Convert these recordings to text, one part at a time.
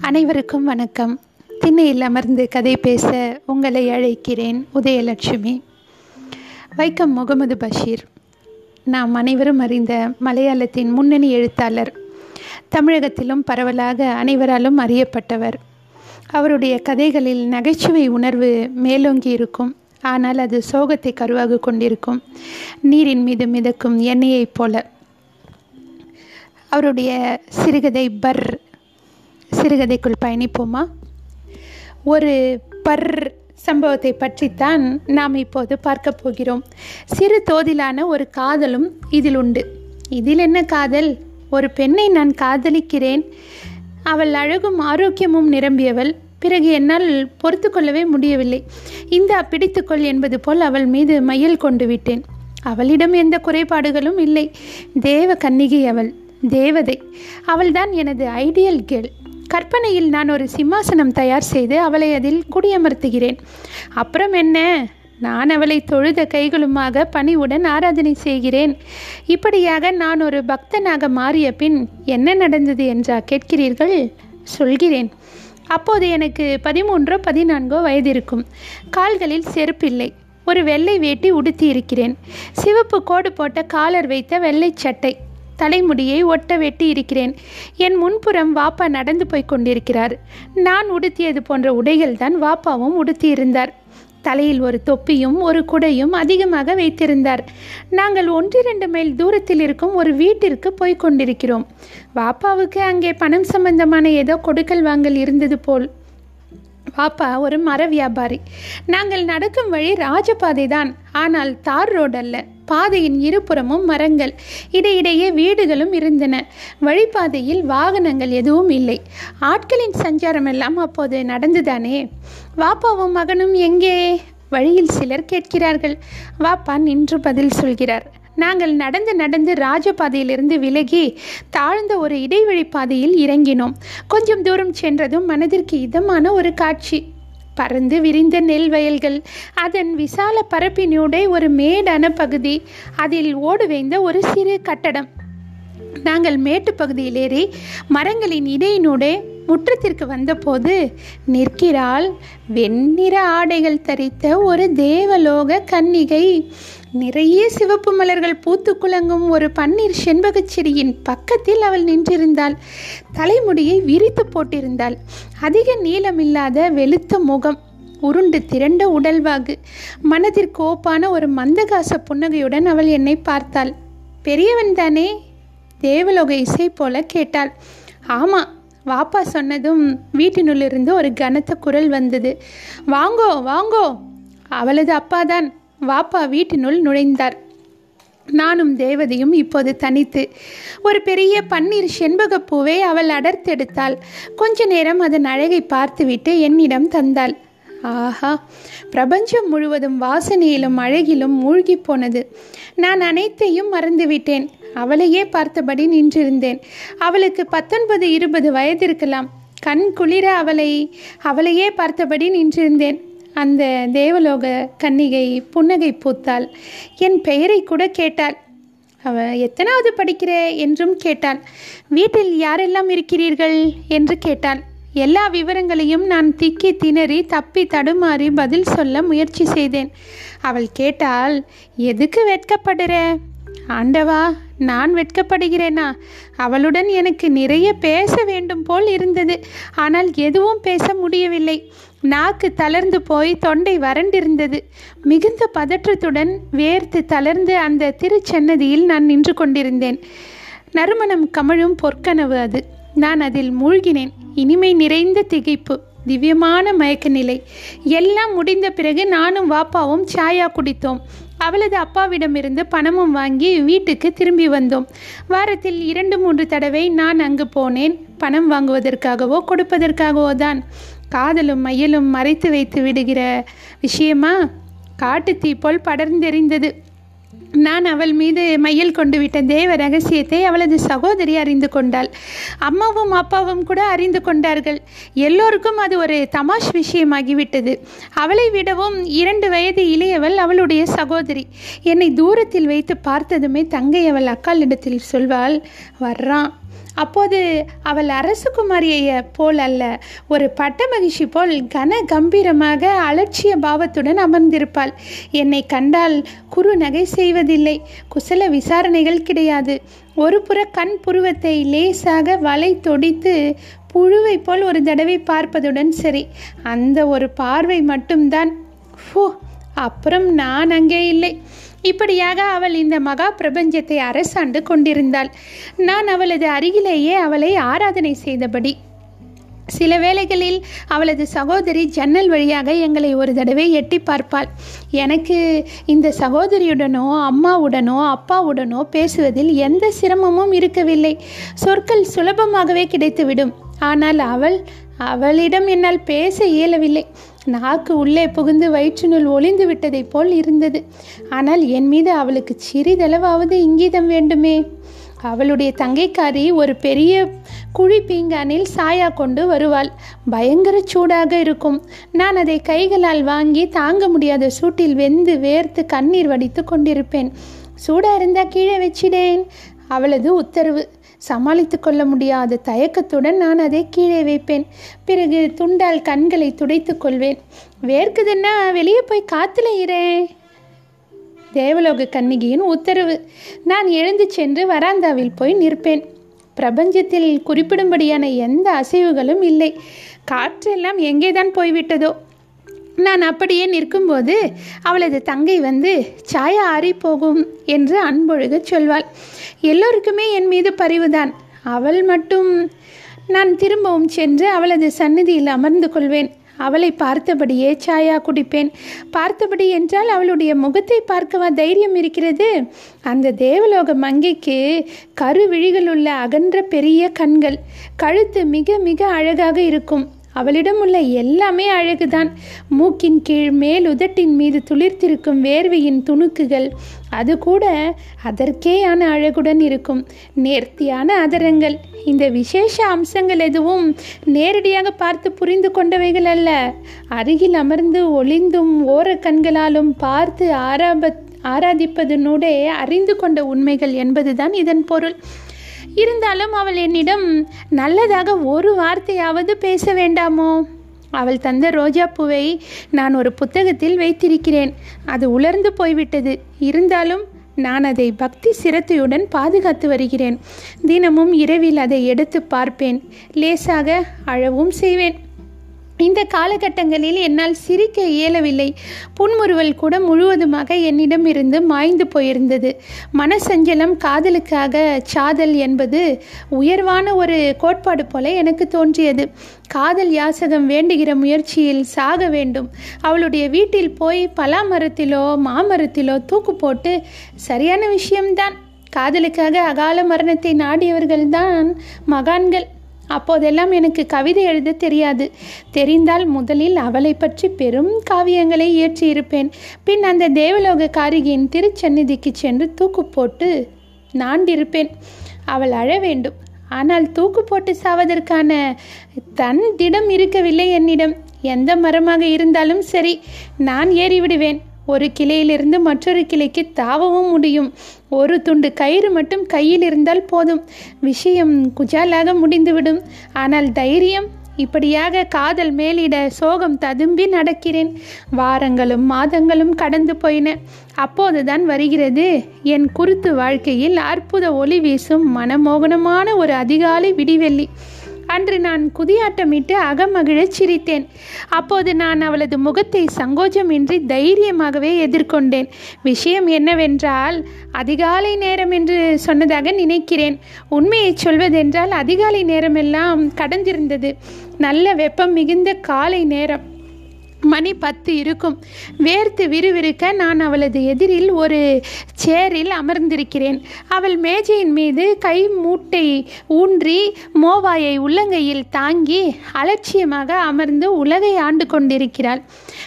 அனைவருக்கும் வணக்கம். திண்ணையில் அமர்ந்து கதை பேச உங்களை அழைக்கிறேன் உதயலட்சுமி. வைக்கம் முகமது பஷீர். நாம் அனைவரும் அறிந்த மலையாளத்தின் முன்னணி எழுத்தாளர். தமிழகத்திலும் பரவலாக அனைவராலும் அறியப்பட்டவர். அவருடைய கதைகளில் நகைச்சுவை உணர்வு மேலோங்கி இருக்கும். ஆனால் அது சோகத்தை கருவாக கொண்டிருக்கும். நீரின் மீது மிதக்கும் எண்ணெயைப் போல. அவருடைய சிறுகதை பர் சிறுகதைக்குள் பயணிப்போமா? ஒரு பர் சம்பவத்தை பற்றித்தான் நாம் இப்போது பார்க்க போகிறோம். சிறு தோதிலான ஒரு காதலும் இதில் உண்டு. இதில் என்ன காதல்? ஒரு பெண்ணை நான் காதலிக்கிறேன். அவள் அழகும் ஆரோக்கியமும் நிரம்பியவள். பிறகு என்னால் பொறுத்து கொள்ளவே முடியவில்லை. இந்த பிடித்துக்கொள் என்பது போல் அவள் மீது மையல் கொண்டு விட்டேன். அவளிடம் எந்த குறைபாடுகளும் இல்லை. தேவ கன்னிகை அவள். தேவதை. அவள்தான் எனது ஐடியல் கேர்ள் கற்பனையில் நான் ஒரு சிம்மாசனம் தயார் செய்து அவளை அதில் குடியமர்த்துகிறேன். அப்புறம் என்ன? நான் அவளை தொழுத கைகளுமாக பணிவுடன் ஆராதனை செய்கிறேன். இப்படியாக நான் ஒரு பக்தனாக மாறிய பின் என்ன நடந்தது என்றா கேட்கிறீர்கள்? சொல்கிறேன். அப்போது எனக்கு பதிமூன்றோ பதினான்கோ வயது இருக்கும் கால்களில் செருப்பில்லை. ஒரு வெள்ளை வேட்டி உடுத்தி இருக்கிறேன். சிவப்பு கோடு போட்ட காலர் வைத்த வெள்ளை சட்டை. தலைமுடியை ஒட்ட வெட்டி இருக்கிறேன். என் முன்புறம் வாப்பா நடந்து போய் கொண்டிருக்கிறார். நான் உடுத்தியது போன்ற உடைகள் தான் வாப்பாவும் உடுத்தியிருந்தார். தலையில் ஒரு தொப்பியும் ஒரு குடையும் அதிகமாக வைத்திருந்தார். நாங்கள் ஒன்றிரண்டு மைல் தூரத்தில் இருக்கும் ஒரு வீட்டிற்கு போய் கொண்டிருக்கிறோம். வாப்பாவுக்கு அங்கே பணம் சம்பந்தமான ஏதோ கொடுக்கல் வாங்கல் இருந்தது போல். பாப்பா ஒரு மர வியாபாரி. நாங்கள் நடக்கும் வழி ராஜபாதை தான். ஆனால் தார் ரோடு அல்ல. பாதையின் இருபுறமும் மரங்கள். இடையிடையே வீடுகளும் இருந்தன. வழிபாதையில் வாகனங்கள் எதுவும் இல்லை. ஆட்களின் சஞ்சாரம் எல்லாம் அப்போது நடந்துதானே? வாப்பாவும் மகனும் எங்கே? வழியில் சிலர் கேட்கிறார்கள். வாப்பா நின்று பதில் சொல்கிறார். நாங்கள் நடந்து நடந்து ராஜபாதையிலிருந்து விலகி தாழ்ந்த ஒரு இடைவெளி பாதையில் இறங்கினோம். கொஞ்சம் தூரம் சென்றதும் மனதிற்கு இதமான ஒரு காட்சி. பறந்து விரிந்த நெல் வயல்கள் அதன் விசால பரப்பினூடே ஒரு மேடான பகுதி அதில் ஓடுவேந்த ஒரு சிறு கட்டடம். நாங்கள் மேட்டு பகுதியில் ஏறி மரங்களின் இடையினூடே முற்றத்திற்கு வந்தபோது நிற்கிறாள். வெண்ணிற ஆடைகள் தரித்த ஒரு தேவலோக கன்னிகை. நிறைய சிவப்பு மலர்கள் பூத்து குலங்கும் ஒரு பன்னீர் செண்பகச் செடியின் பக்கத்தில் அவள் நின்றிருந்தாள். தலைமுடியை விரித்து போட்டிருந்தாள். அதிக நீளமில்லாத வெளுத்த முகம் உருண்டு திரண்ட உடல்வாகு. மனதிற்கோப்பான ஒரு மந்தகாச புன்னகையுடன் அவள் என்னை பார்த்தாள். பெரியவன் தானே? தேவலோக இசை போல கேட்டாள். ஆமாம் வாப்பா சொன்னதும் வீட்டினுள்ளிருந்து ஒரு கனத்த குரல் வந்தது. வாங்கோ வாங்கோ. அவளது அப்பாதான். வாப்பா வீட்டினுள் நுழைந்தார். நானும் தேவதையும் இப்போது தனித்து. ஒரு பெரிய பன்னீர் செண்பகப்பூவை அவள் அடர்த்தெடுத்தாள். கொஞ்ச நேரம் அதன் அழகை பார்த்துவிட்டு என்னிடம் தந்தாள். ஆஹா. பிரபஞ்சம் முழுவதும் வாசனையிலும் அழகிலும் மூழ்கி போனது. நான் அனைத்தையும் மறந்துவிட்டேன். அவளையே பார்த்தபடி நின்றிருந்தேன். அவளுக்கு பத்தொன்பது இருபது வயதிருக்கலாம். கண் குளிர அவளை அவளையே பார்த்தபடி நின்றிருந்தேன். அந்த தேவலோக கன்னிகை புன்னகை பூத்தாள். என் பெயரை கூட கேட்டாள். அவ எத்தனாவது படிக்கிற? என்றும் கேட்டாள். வீட்டில் யாரெல்லாம் இருக்கிறீர்கள்? என்று கேட்டாள். எல்லா விவரங்களையும் நான் திக்கி திணறி தப்பி தடுமாறி பதில் சொல்ல முயற்சி செய்தேன். அவள் கேட்டால் எதுக்கு வெட்கப்படுற? ஆண்டவா நான் வெட்கப்படுகிறேனா? அவளுடன் எனக்கு நிறைய பேச வேண்டும் போல் இருந்தது. ஆனால் எதுவும் பேச முடியவில்லை. நாக்கு தளர்ந்து போய் தொண்டை வறண்டிருந்தது. மிகுந்த பதற்றத்துடன் வேர்த்து தளர்ந்து அந்த திருச்சன்னதியில் நான் நின்று கொண்டிருந்தேன். நறுமணம் கமழும் பொற்கனவு அது. நான் அதில் மூழ்கினேன். இனிமை நிறைந்த திகைப்பு திவ்யமான மயக்க நிலை எல்லாம் முடிந்த பிறகு நானும் வாப்பாவும் சாயா குடித்தோம். அவளது அப்பாவிடமிருந்து பணமும் வாங்கி வீட்டுக்கு திரும்பி வந்தோம். வாரத்தில் இரண்டு மூன்று தடவை நான் அங்கு போனேன். பணம் வாங்குவதற்காகவோ கொடுப்பதற்காகவோ தான். காதலும் மையலும் மறைத்து வைத்து விடுகிற விஷயமா? காட்டுத்தீ போல் படர்ந்தெறிந்தது நான் அவள் மீது மையல் கொண்டு விட்ட தேவ ரகசியத்தை அவளது சகோதரி அறிந்து கொண்டாள். அம்மாவும் அப்பாவும் கூட அறிந்து கொண்டார்கள். எல்லோருக்கும் அது ஒரு தமாஷ் விஷயமாகிவிட்டது. அவளை விடவும் இரண்டு வயது இளையவள் அவளுடைய சகோதரி. என்னை தூரத்தில் வைத்து பார்த்ததுமே தங்கை அவள் அக்காளிடத்தில் சொல்வாள் வர்றான் அப்போது அவள் அரசகுமாரியை போல் அல்ல ஒரு பட்ட மகிழ்ச்சி போல் கன கம்பீரமாக அலட்சிய பாவத்துடன் அமர்ந்திருப்பாள். என்னை கண்டால் குறு நகை செய்வதில்லை குசல விசாரணைகள் கிடையாது. ஒரு புற கண் புருவத்தை லேசாக வலை தொடித்து புழுவை போல் ஒரு தடவை பார்ப்பதுடன் சரி அந்த ஒரு பார்வை மட்டும்தான். ஃபோ அப்புறம் நான் அங்கே இல்லை. இப்படியாக அவள் இந்த மகா பிரபஞ்சத்தை அரசாண்டு கொண்டிருந்தாள். நான் அவளது அருகிலேயே அவளை ஆராதனை செய்தபடி. சில வேளைகளில் அவளது சகோதரி ஜன்னல் வழியாக எங்களை ஒரு தடவை எட்டி பார்ப்பாள். எனக்கு இந்த சகோதரியுடனோ அம்மாவுடனோ அப்பாவுடனோ பேசுவதில் எந்த சிரமமும் இருக்கவில்லை. சொற்கள் சுலபமாகவே கிடைத்துவிடும். ஆனால் அவள் அவளிடம் என்னால் பேச இயலவில்லை. நாக்கு உள்ளே புகுந்து வயிற்றுநுள் ஒளிந்து விட்டதைப் போல் இருந்தது. ஆனால் என் மீது அவளுக்கு சிறிதளவாவது இங்கீதம் வேண்டுமே. அவளுடைய தங்கைக்காரி ஒரு பெரிய குழி பீங்கானில் சாயா கொண்டு வருவாள். பயங்கர சூடாக இருக்கும். நான் அதை கைகளால் வாங்கி தாங்க முடியாத சூட்டில் வெந்து வேர்த்து கண்ணீர் வடித்து கொண்டிருப்பேன். சூடாக இருந்தால் கீழே வச்சிடேன். அவளது உத்தரவு. சமாளித்து கொள்ள முடியாத தயக்கத்துடன் நான் அதை கீழே வைப்பேன். பிறகு துண்டால் கண்களை துடைத்து கொள்வேன். வேர்க்குதுன்னா வெளியே போய் காத்துல இரேன் தேவலோக கன்னிகையின் உத்தரவு. நான் எழுந்து சென்று வராந்தாவில் போய் நிற்பேன். பிரபஞ்சத்தில் குறிப்பிடும்படியான எந்த அசைவுகளும் இல்லை. காற்றெல்லாம் எங்கேதான் போய்விட்டதோ? நான் அப்படியே நிற்கும்போது அவளது தங்கை வந்து சாயா ஆறி போகும் என்று அன்பொழுக சொல்வாள். எல்லோருக்குமே என் மீது பரிவுதான். அவள் மட்டும் நான் திரும்பவும் சென்று அவளது சந்நிதியில் அமர்ந்து கொள்வேன். அவளை பார்த்தபடியே சாயா குடிப்பேன். பார்த்தபடி என்றால் அவளுடைய முகத்தை பார்க்கவா தைரியம் இருக்கிறது? அந்த தேவலோக மங்கைக்கு கருவிழிகள் உள்ள அகன்ற பெரிய கண்கள் கழுத்து மிக மிக அழகாக இருக்கும். அவளிடம் உள்ள எல்லாமே அழகுதான். மூக்கின் கீழ் மேல் உதட்டின் மீது துளிர்த்திருக்கும் வேர்வையின் துணுக்குகள் அது கூட அதற்கேயான அழகுடன் இருக்கும். நேர்த்தியான அதரங்கள். இந்த விசேஷ அம்சங்கள் எதுவும் நேரடியாக பார்த்து புரிந்து கொண்டவைகள் அல்ல. அருகில் அமர்ந்து ஒளிந்தும் ஓர கண்களாலும் பார்த்து ஆராபத் ஆராதிப்பதனூடே அறிந்து கொண்ட உண்மைகள் என்பதுதான் இதன் பொருள். இருந்தாலும் அவள் என்னிடம் நல்லதாக ஒரு வார்த்தையாவது பேச வேண்டாமோ? அவள் தந்த ரோஜா பூவை நான் ஒரு புத்தகத்தில் வைத்திருக்கிறேன். அது உலர்ந்து போய்விட்டது. இருந்தாலும் நான் அதை பக்தி சிரத்தையுடன் பாதுகாத்து வருகிறேன். தினமும் இரவில் அதை எடுத்து பார்ப்பேன். லேசாக அழவும் செய்வேன். இந்த காலகட்டங்களில் என்னால் சிரிக்க இயலவில்லை. புன்முறுவல் கூட முழுவதுமாக என்னிடம் இருந்து மாய்ந்து போயிருந்தது. மனசஞ்சலம் காதலுக்காக சாதல் என்பது உயர்வான ஒரு கோட்பாடு போல எனக்கு தோன்றியது. காதல் யாசகம் வேண்டுகிற முயற்சியில் சாக வேண்டும். அவளுடைய வீட்டில் போய் பலா மரத்திலோ மாமரத்திலோ தூக்கு போட்டு சரியான விஷயம்தான். காதலுக்காக அகால மரணத்தை நாடியவர்கள்தான் மகான்கள். அப்போதெல்லாம் எனக்கு கவிதை எழுத தெரியாது. தெரிந்தால் முதலில் அவளை பற்றி பெரும் காவியங்களை இயற்றியிருப்பேன். பின் அந்த தேவலோக காரிகையின் திருச்சந்நிதிக்கு சென்று தூக்கு போட்டு நாண்டிருப்பேன். அவள் அழ வேண்டும். ஆனால் தூக்கு போட்டு சாவதற்கான தன் திடம் இருக்கவில்லை என்னிடம். எந்த மரமாக இருந்தாலும் சரி நான் ஏறிவிடுவேன். ஒரு கிளையிலிருந்து மற்றொரு கிளைக்கு தாவவும் முடியும். ஒரு துண்டு கயிறு மட்டும் கையில் இருந்தால் போதும். விஷயம் குஜாலாக முடிந்துவிடும். ஆனால் தைரியம்? இப்படியாக காதல் மேலிட சோகம் ததும்பி நடக்கிறேன். வாரங்களும் மாதங்களும் கடந்து போயின. அப்போதுதான் வருகிறது என் குருத்து வாழ்க்கையில் அற்புத ஒளி வீசும் மனமோகனமான ஒரு அதிகாலை விடிவெள்ளி. அன்று நான் குதியாட்டமிட்டு அகமகிழச் சிரித்தேன். அப்போது நான் அவளது முகத்தை சங்கோஜமின்றி தைரியமாகவே எதிர்கொண்டேன். விஷயம் என்னவென்றால் அதிகாலை நேரம் என்று சொன்னதாக நினைக்கிறேன். உண்மையை சொல்வதென்றால் அதிகாலை நேரமெல்லாம் கடந்திருந்தது. நல்ல வெப்பம் மிகுந்த காலை நேரம். மணி பத்து இருக்கும். வேர்த்து விறுவிறுக்க நான் அவளது எதிரில் ஒரு சேரில் அமர்ந்திருக்கிறேன். அவள் மேஜையின் மீது கை மூட்டை ஊன்றி மோவாயை உள்ளங்கையில் தாங்கி அலட்சியமாக அமர்ந்து உலகை ஆண்டு கொண்டிருக்கிறாள்.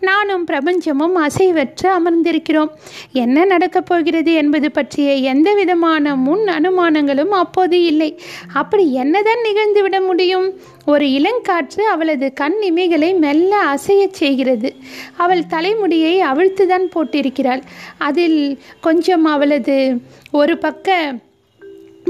நானும் பிரபஞ்சமும் அசைவற்று அமர்ந்திருக்கிறோம். என்ன நடக்கப் போகிறது என்பது பற்றிய எந்த விதமான முன் அனுமானங்களும் அப்போது இல்லை. அப்படி என்னதான் நிகழ்ந்துவிட முடியும்? ஒரு இளங்காற்று அவளது கண் இமைகளை மெல்ல அசையச் செய்கிறது. அவள் தலைமுடியை அவிழ்த்துதான் போட்டிருக்கிறாள். அதில் கொஞ்சம் அவளது ஒரு பக்க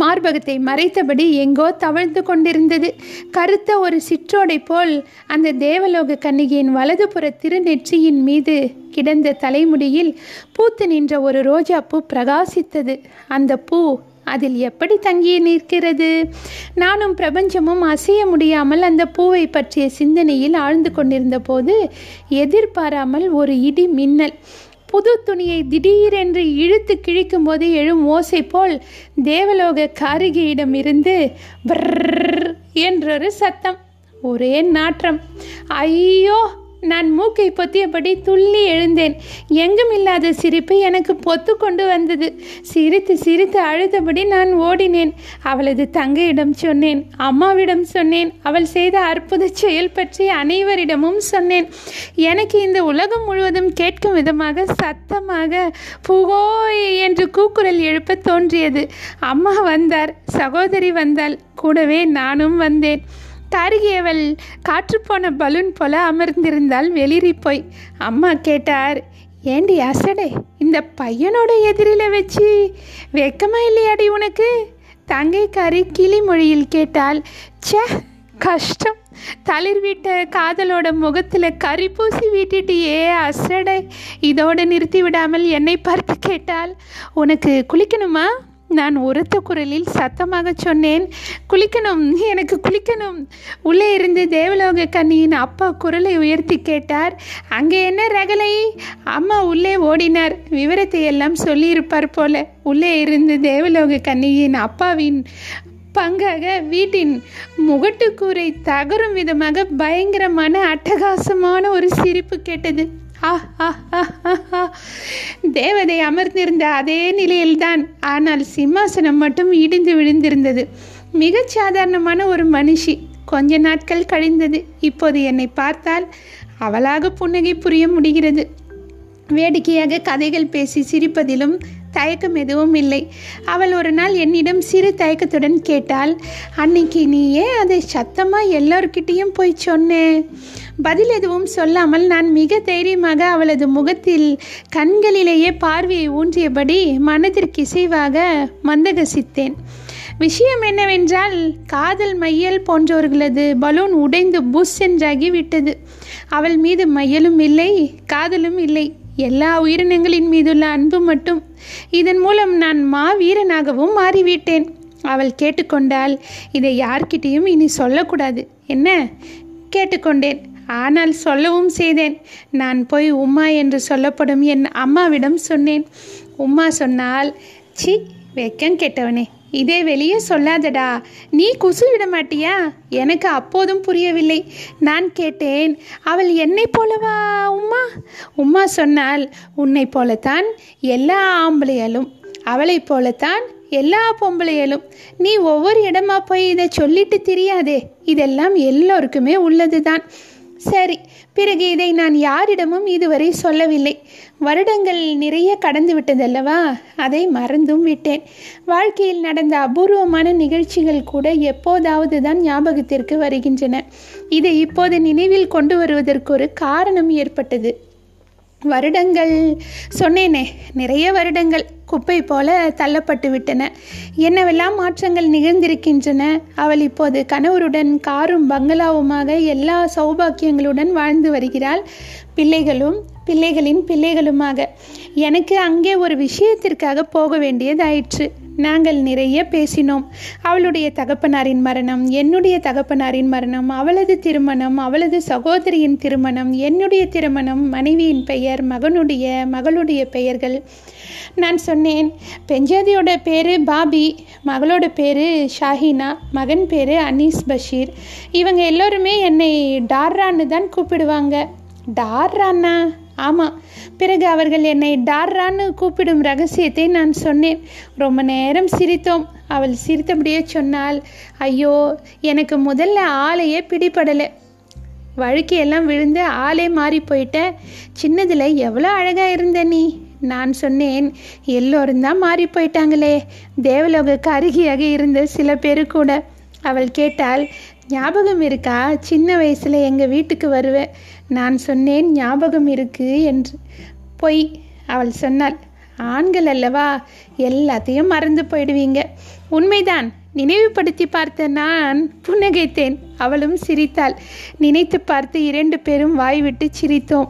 மார்பகத்தை மறைத்தபடி எங்கோ தவழ்ந்து கொண்டிருந்தது. கருத்த ஒரு சிற்றோடை போல் அந்த தேவலோக கன்னிகையின் வலதுபுற திருநெற்றியின் மீது கிடந்த தலைமுடியில் பூத்து நின்ற ஒரு ரோஜா பூ பிரகாசித்தது. அந்த பூ அதில் எப்படி தங்கி நிற்கிறது? நானும் பிரபஞ்சமும் அசைய முடியாமல் அந்த பூவை பற்றிய சிந்தனையில் ஆழ்ந்து கொண்டிருந்த போது எதிர்பாராமல் ஒரு இடி மின்னல். புது துணியை திடீரென்று இழுத்து கிழிக்கும் போது எழும் ஓசை போல் தேவலோக காரிகையிடமிருந்து பிரர் என்றொரு சத்தம். ஒரே நாற்றம். ஐயோ நான் மூக்கை பொத்தியபடி துள்ளி எழுந்தேன். எங்கும் இல்லாத சிரிப்பு எனக்கு பொத்து கொண்டு வந்தது. சிரித்து சிரித்து அழுதபடி நான் ஓடினேன். அவளது தங்கையிடம் சொன்னேன். அம்மாவிடம் சொன்னேன். அவள் செய்த அற்புத செயல் பற்றி அனைவரிடமும் சொன்னேன். எனக்கு இந்த உலகம் முழுவதும் கேட்கும் விதமாக சத்தமாக புகோய் என்று கூக்குரல் எழுப்ப தோன்றியது. அம்மா வந்தார். சகோதரி வந்தாள். கூடவே நானும் வந்தேன். காரிகையவள் காற்றுப்போன பலூன் போல அமர்ந்திருந்தால் வெளிரி போய் அம்மா கேட்டார் ஏண்டி அசடே இந்த பையனோட எதிரில வச்சு வெக்கமா இல்லையாடி உனக்கு? தங்கைக்காரி கிளி மொழியில் கேட்டால் ச்சே கஷ்டம். தளிர் வீட்ட காதலோட முகத்தில் கறி பூசி வீட்டிட்டியே அசடை. இதோடு நிறுத்தி விடாமல் என்னை பார்த்து கேட்டால் உனக்கு குளிக்கணுமா? நான் உரத்த குரலில் சத்தமாக சொன்னேன் குளிக்கணும் எனக்கு குளிக்கணும். உள்ளே இருந்து தேவலோக கண்ணியின் அப்பா குரலை உயர்த்தி கேட்டார். அங்கே என்ன ரகலை? அம்மா உள்ளே ஓடினார். விவரத்தை எல்லாம் சொல்லியிருப்பார் போல உள்ளே இருந்து தேவலோக கண்ணியின் அப்பாவின் பங்காக வீட்டின் முகட்டுக்கூரை தகரும் விதமாக பயங்கரமான அட்டகாசமான ஒரு சிரிப்பு கேட்டது. ஆ ஆ ஆ ஆ ஆ. தேவதை அமர்ந்திருந்த அதே நிலையில்தான் ஆனால் சிம்மாசனம் மட்டும் இடிந்து விழுந்திருந்தது. மிகச் சாதாரணமான ஒரு மனுஷி. கொஞ்ச நாட்கள் கழிந்தது. இப்போது என்னை பார்த்தால் அவளாக புன்னகை புரிய முடிகிறது. வேடிக்கையாக கதைகள் பேசி சிரிப்பதிலும் தயக்கம் எதுவும் இல்லை. அவள் ஒரு நாள் என்னிடம் சிறு தயக்கத்துடன் கேட்டாள் அன்னைக்கு நீ ஏன் அதை சத்தமாக எல்லோர்கிட்டேயும் போய் சொன்னேன் பதில் எதுவும் சொல்லாமல் நான் மிக தைரியமாக அவளது முகத்தில் கண்களிலேயே பார்வையை ஊன்றியபடி மனதிற்கு இசைவாக மந்தகசித்தேன். விஷயம் என்னவென்றால் காதல் மையல் போன்றவர்களது பலூன் உடைந்து புஷ் என்றாகி விட்டது. அவள் மீது மையலும் இல்லை காதலும் இல்லை. எல்லா உயிரினங்களின் மீதுள்ள அன்பு மட்டும். இதன் மூலம் நான் மாவீரனாகவும் மாறிவிட்டேன். அவள் கேட்டுக்கொண்டால் இதை யார்கிட்டேயும் இனி சொல்லக்கூடாது. என்ன? கேட்டுக்கொண்டேன். ஆனால் சொல்லவும் செய்தேன். நான் போய் உம்மா என்று சொல்லப்படும் என் அம்மாவிடம் சொன்னேன். உம்மா சொன்னால் சி வெக்கம் கெட்டவனே. இதே வெளியே சொல்லாதடா. நீ குசு விட மாட்டியா? எனக்கு அப்போதும் புரியவில்லை. நான் கேட்டேன் அவள் என்னை போலவா உம்மா? உம்மா சொன்னால் உன்னை போலத்தான் எல்லா ஆம்பளையாலும் அவளைப் போலத்தான் எல்லா பொம்பளைகளும். நீ ஒவ்வொரு இடமா போய் இதை சொல்லிட்டு தெரியாதே. இதெல்லாம் எல்லோருக்குமே உள்ளதுதான். சரி பிறகு இதை நான் யாரிடமும் இதுவரை சொல்லவில்லை. வருடங்கள் நிறைய கடந்து விட்டதல்லவா அதை மறந்தும் விட்டேன். வாழ்க்கையில் நடந்த அபூர்வமான நிகழ்ச்சிகள் கூட எப்போதாவது தான் ஞாபகத்திற்கு வருகின்றன. இதை இப்போது நினைவில் கொண்டு வருவதற்கு ஒரு காரணம் ஏற்பட்டது. வருடங்கள் சொன்னேனே நிறைய வருடங்கள் குப்பை போல தள்ளப்பட்டு விட்டன. என்னவெல்லாம் மாற்றங்கள் நிகழ்ந்திருக்கின்றன? அவள் இப்போது கணவருடன் காரும் பங்களாவுமாக எல்லா சௌபாக்கியங்களுடன் வாழ்ந்து வருகிறாள். பிள்ளைகளும் பிள்ளைகளின் பிள்ளைகளுமாக. எனக்கு அங்கே ஒரு விஷயத்திற்காக போக வேண்டியதாயிற்று. நாங்கள் நிறைய பேசினோம். அவளுடைய தகப்பனாரின் மரணம் என்னுடைய தகப்பனாரின் மரணம் அவளது திருமணம் அவளது சகோதரியின் திருமணம் என்னுடைய திருமணம் மனைவியின் பெயர் மகனுடைய மகளுடைய பெயர்கள். நான் சொன்னேன் பெஞ்சாதியோட பேர் பாபி மகளோட பேர் ஷாஹினா மகன் பேர் அனீஸ் பஷீர். இவங்க எல்லோருமே என்னை டார்ரான்னு தான் கூப்பிடுவாங்க. டார்ரான்னா? ஆமாம் பிறகு அவர்கள் என்னை டார்ரான்னு கூப்பிடும் ரகசியத்தை நான் சொன்னேன். ரொம்ப நேரம் சிரித்தோம். அவள் சிரித்தபடியே சொன்னால் ஐயோ எனக்கு முதல்ல ஆளையே பிடிபடலை. வழுக்கையெல்லாம் விழுந்து ஆளே மாறி போயிட்ட. சின்னதில் எவ்வளோ அழகாக இருந்த நீ? நான் சொன்னேன் எல்லோரும் தான் மாறி போயிட்டாங்களே. தேவலோக அருகியாக இருந்த சில பேர் கூட. அவள் கேட்டால் ஞாபகம் இருக்கா? சின்ன வயசில் எங்கள் வீட்டுக்கு வருவேன் நான் சொன்னேன் ஞாபகம் இருக்கு என்று. பொய் அவள் சொன்னாள். ஆண்கள் அல்லவா? எல்லாத்தையும் மறந்து போயிடுவீங்க. உண்மைதான். நினைவுபடுத்தி பார்த்த நான் புன்னகைத்தேன். அவளும் சிரித்தாள். நினைத்து பார்த்து இரண்டு பேரும் வாய்விட்டு சிரித்தோம்.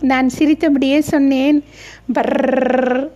நான் சிரித்தபடியே சொன்னேன். பர்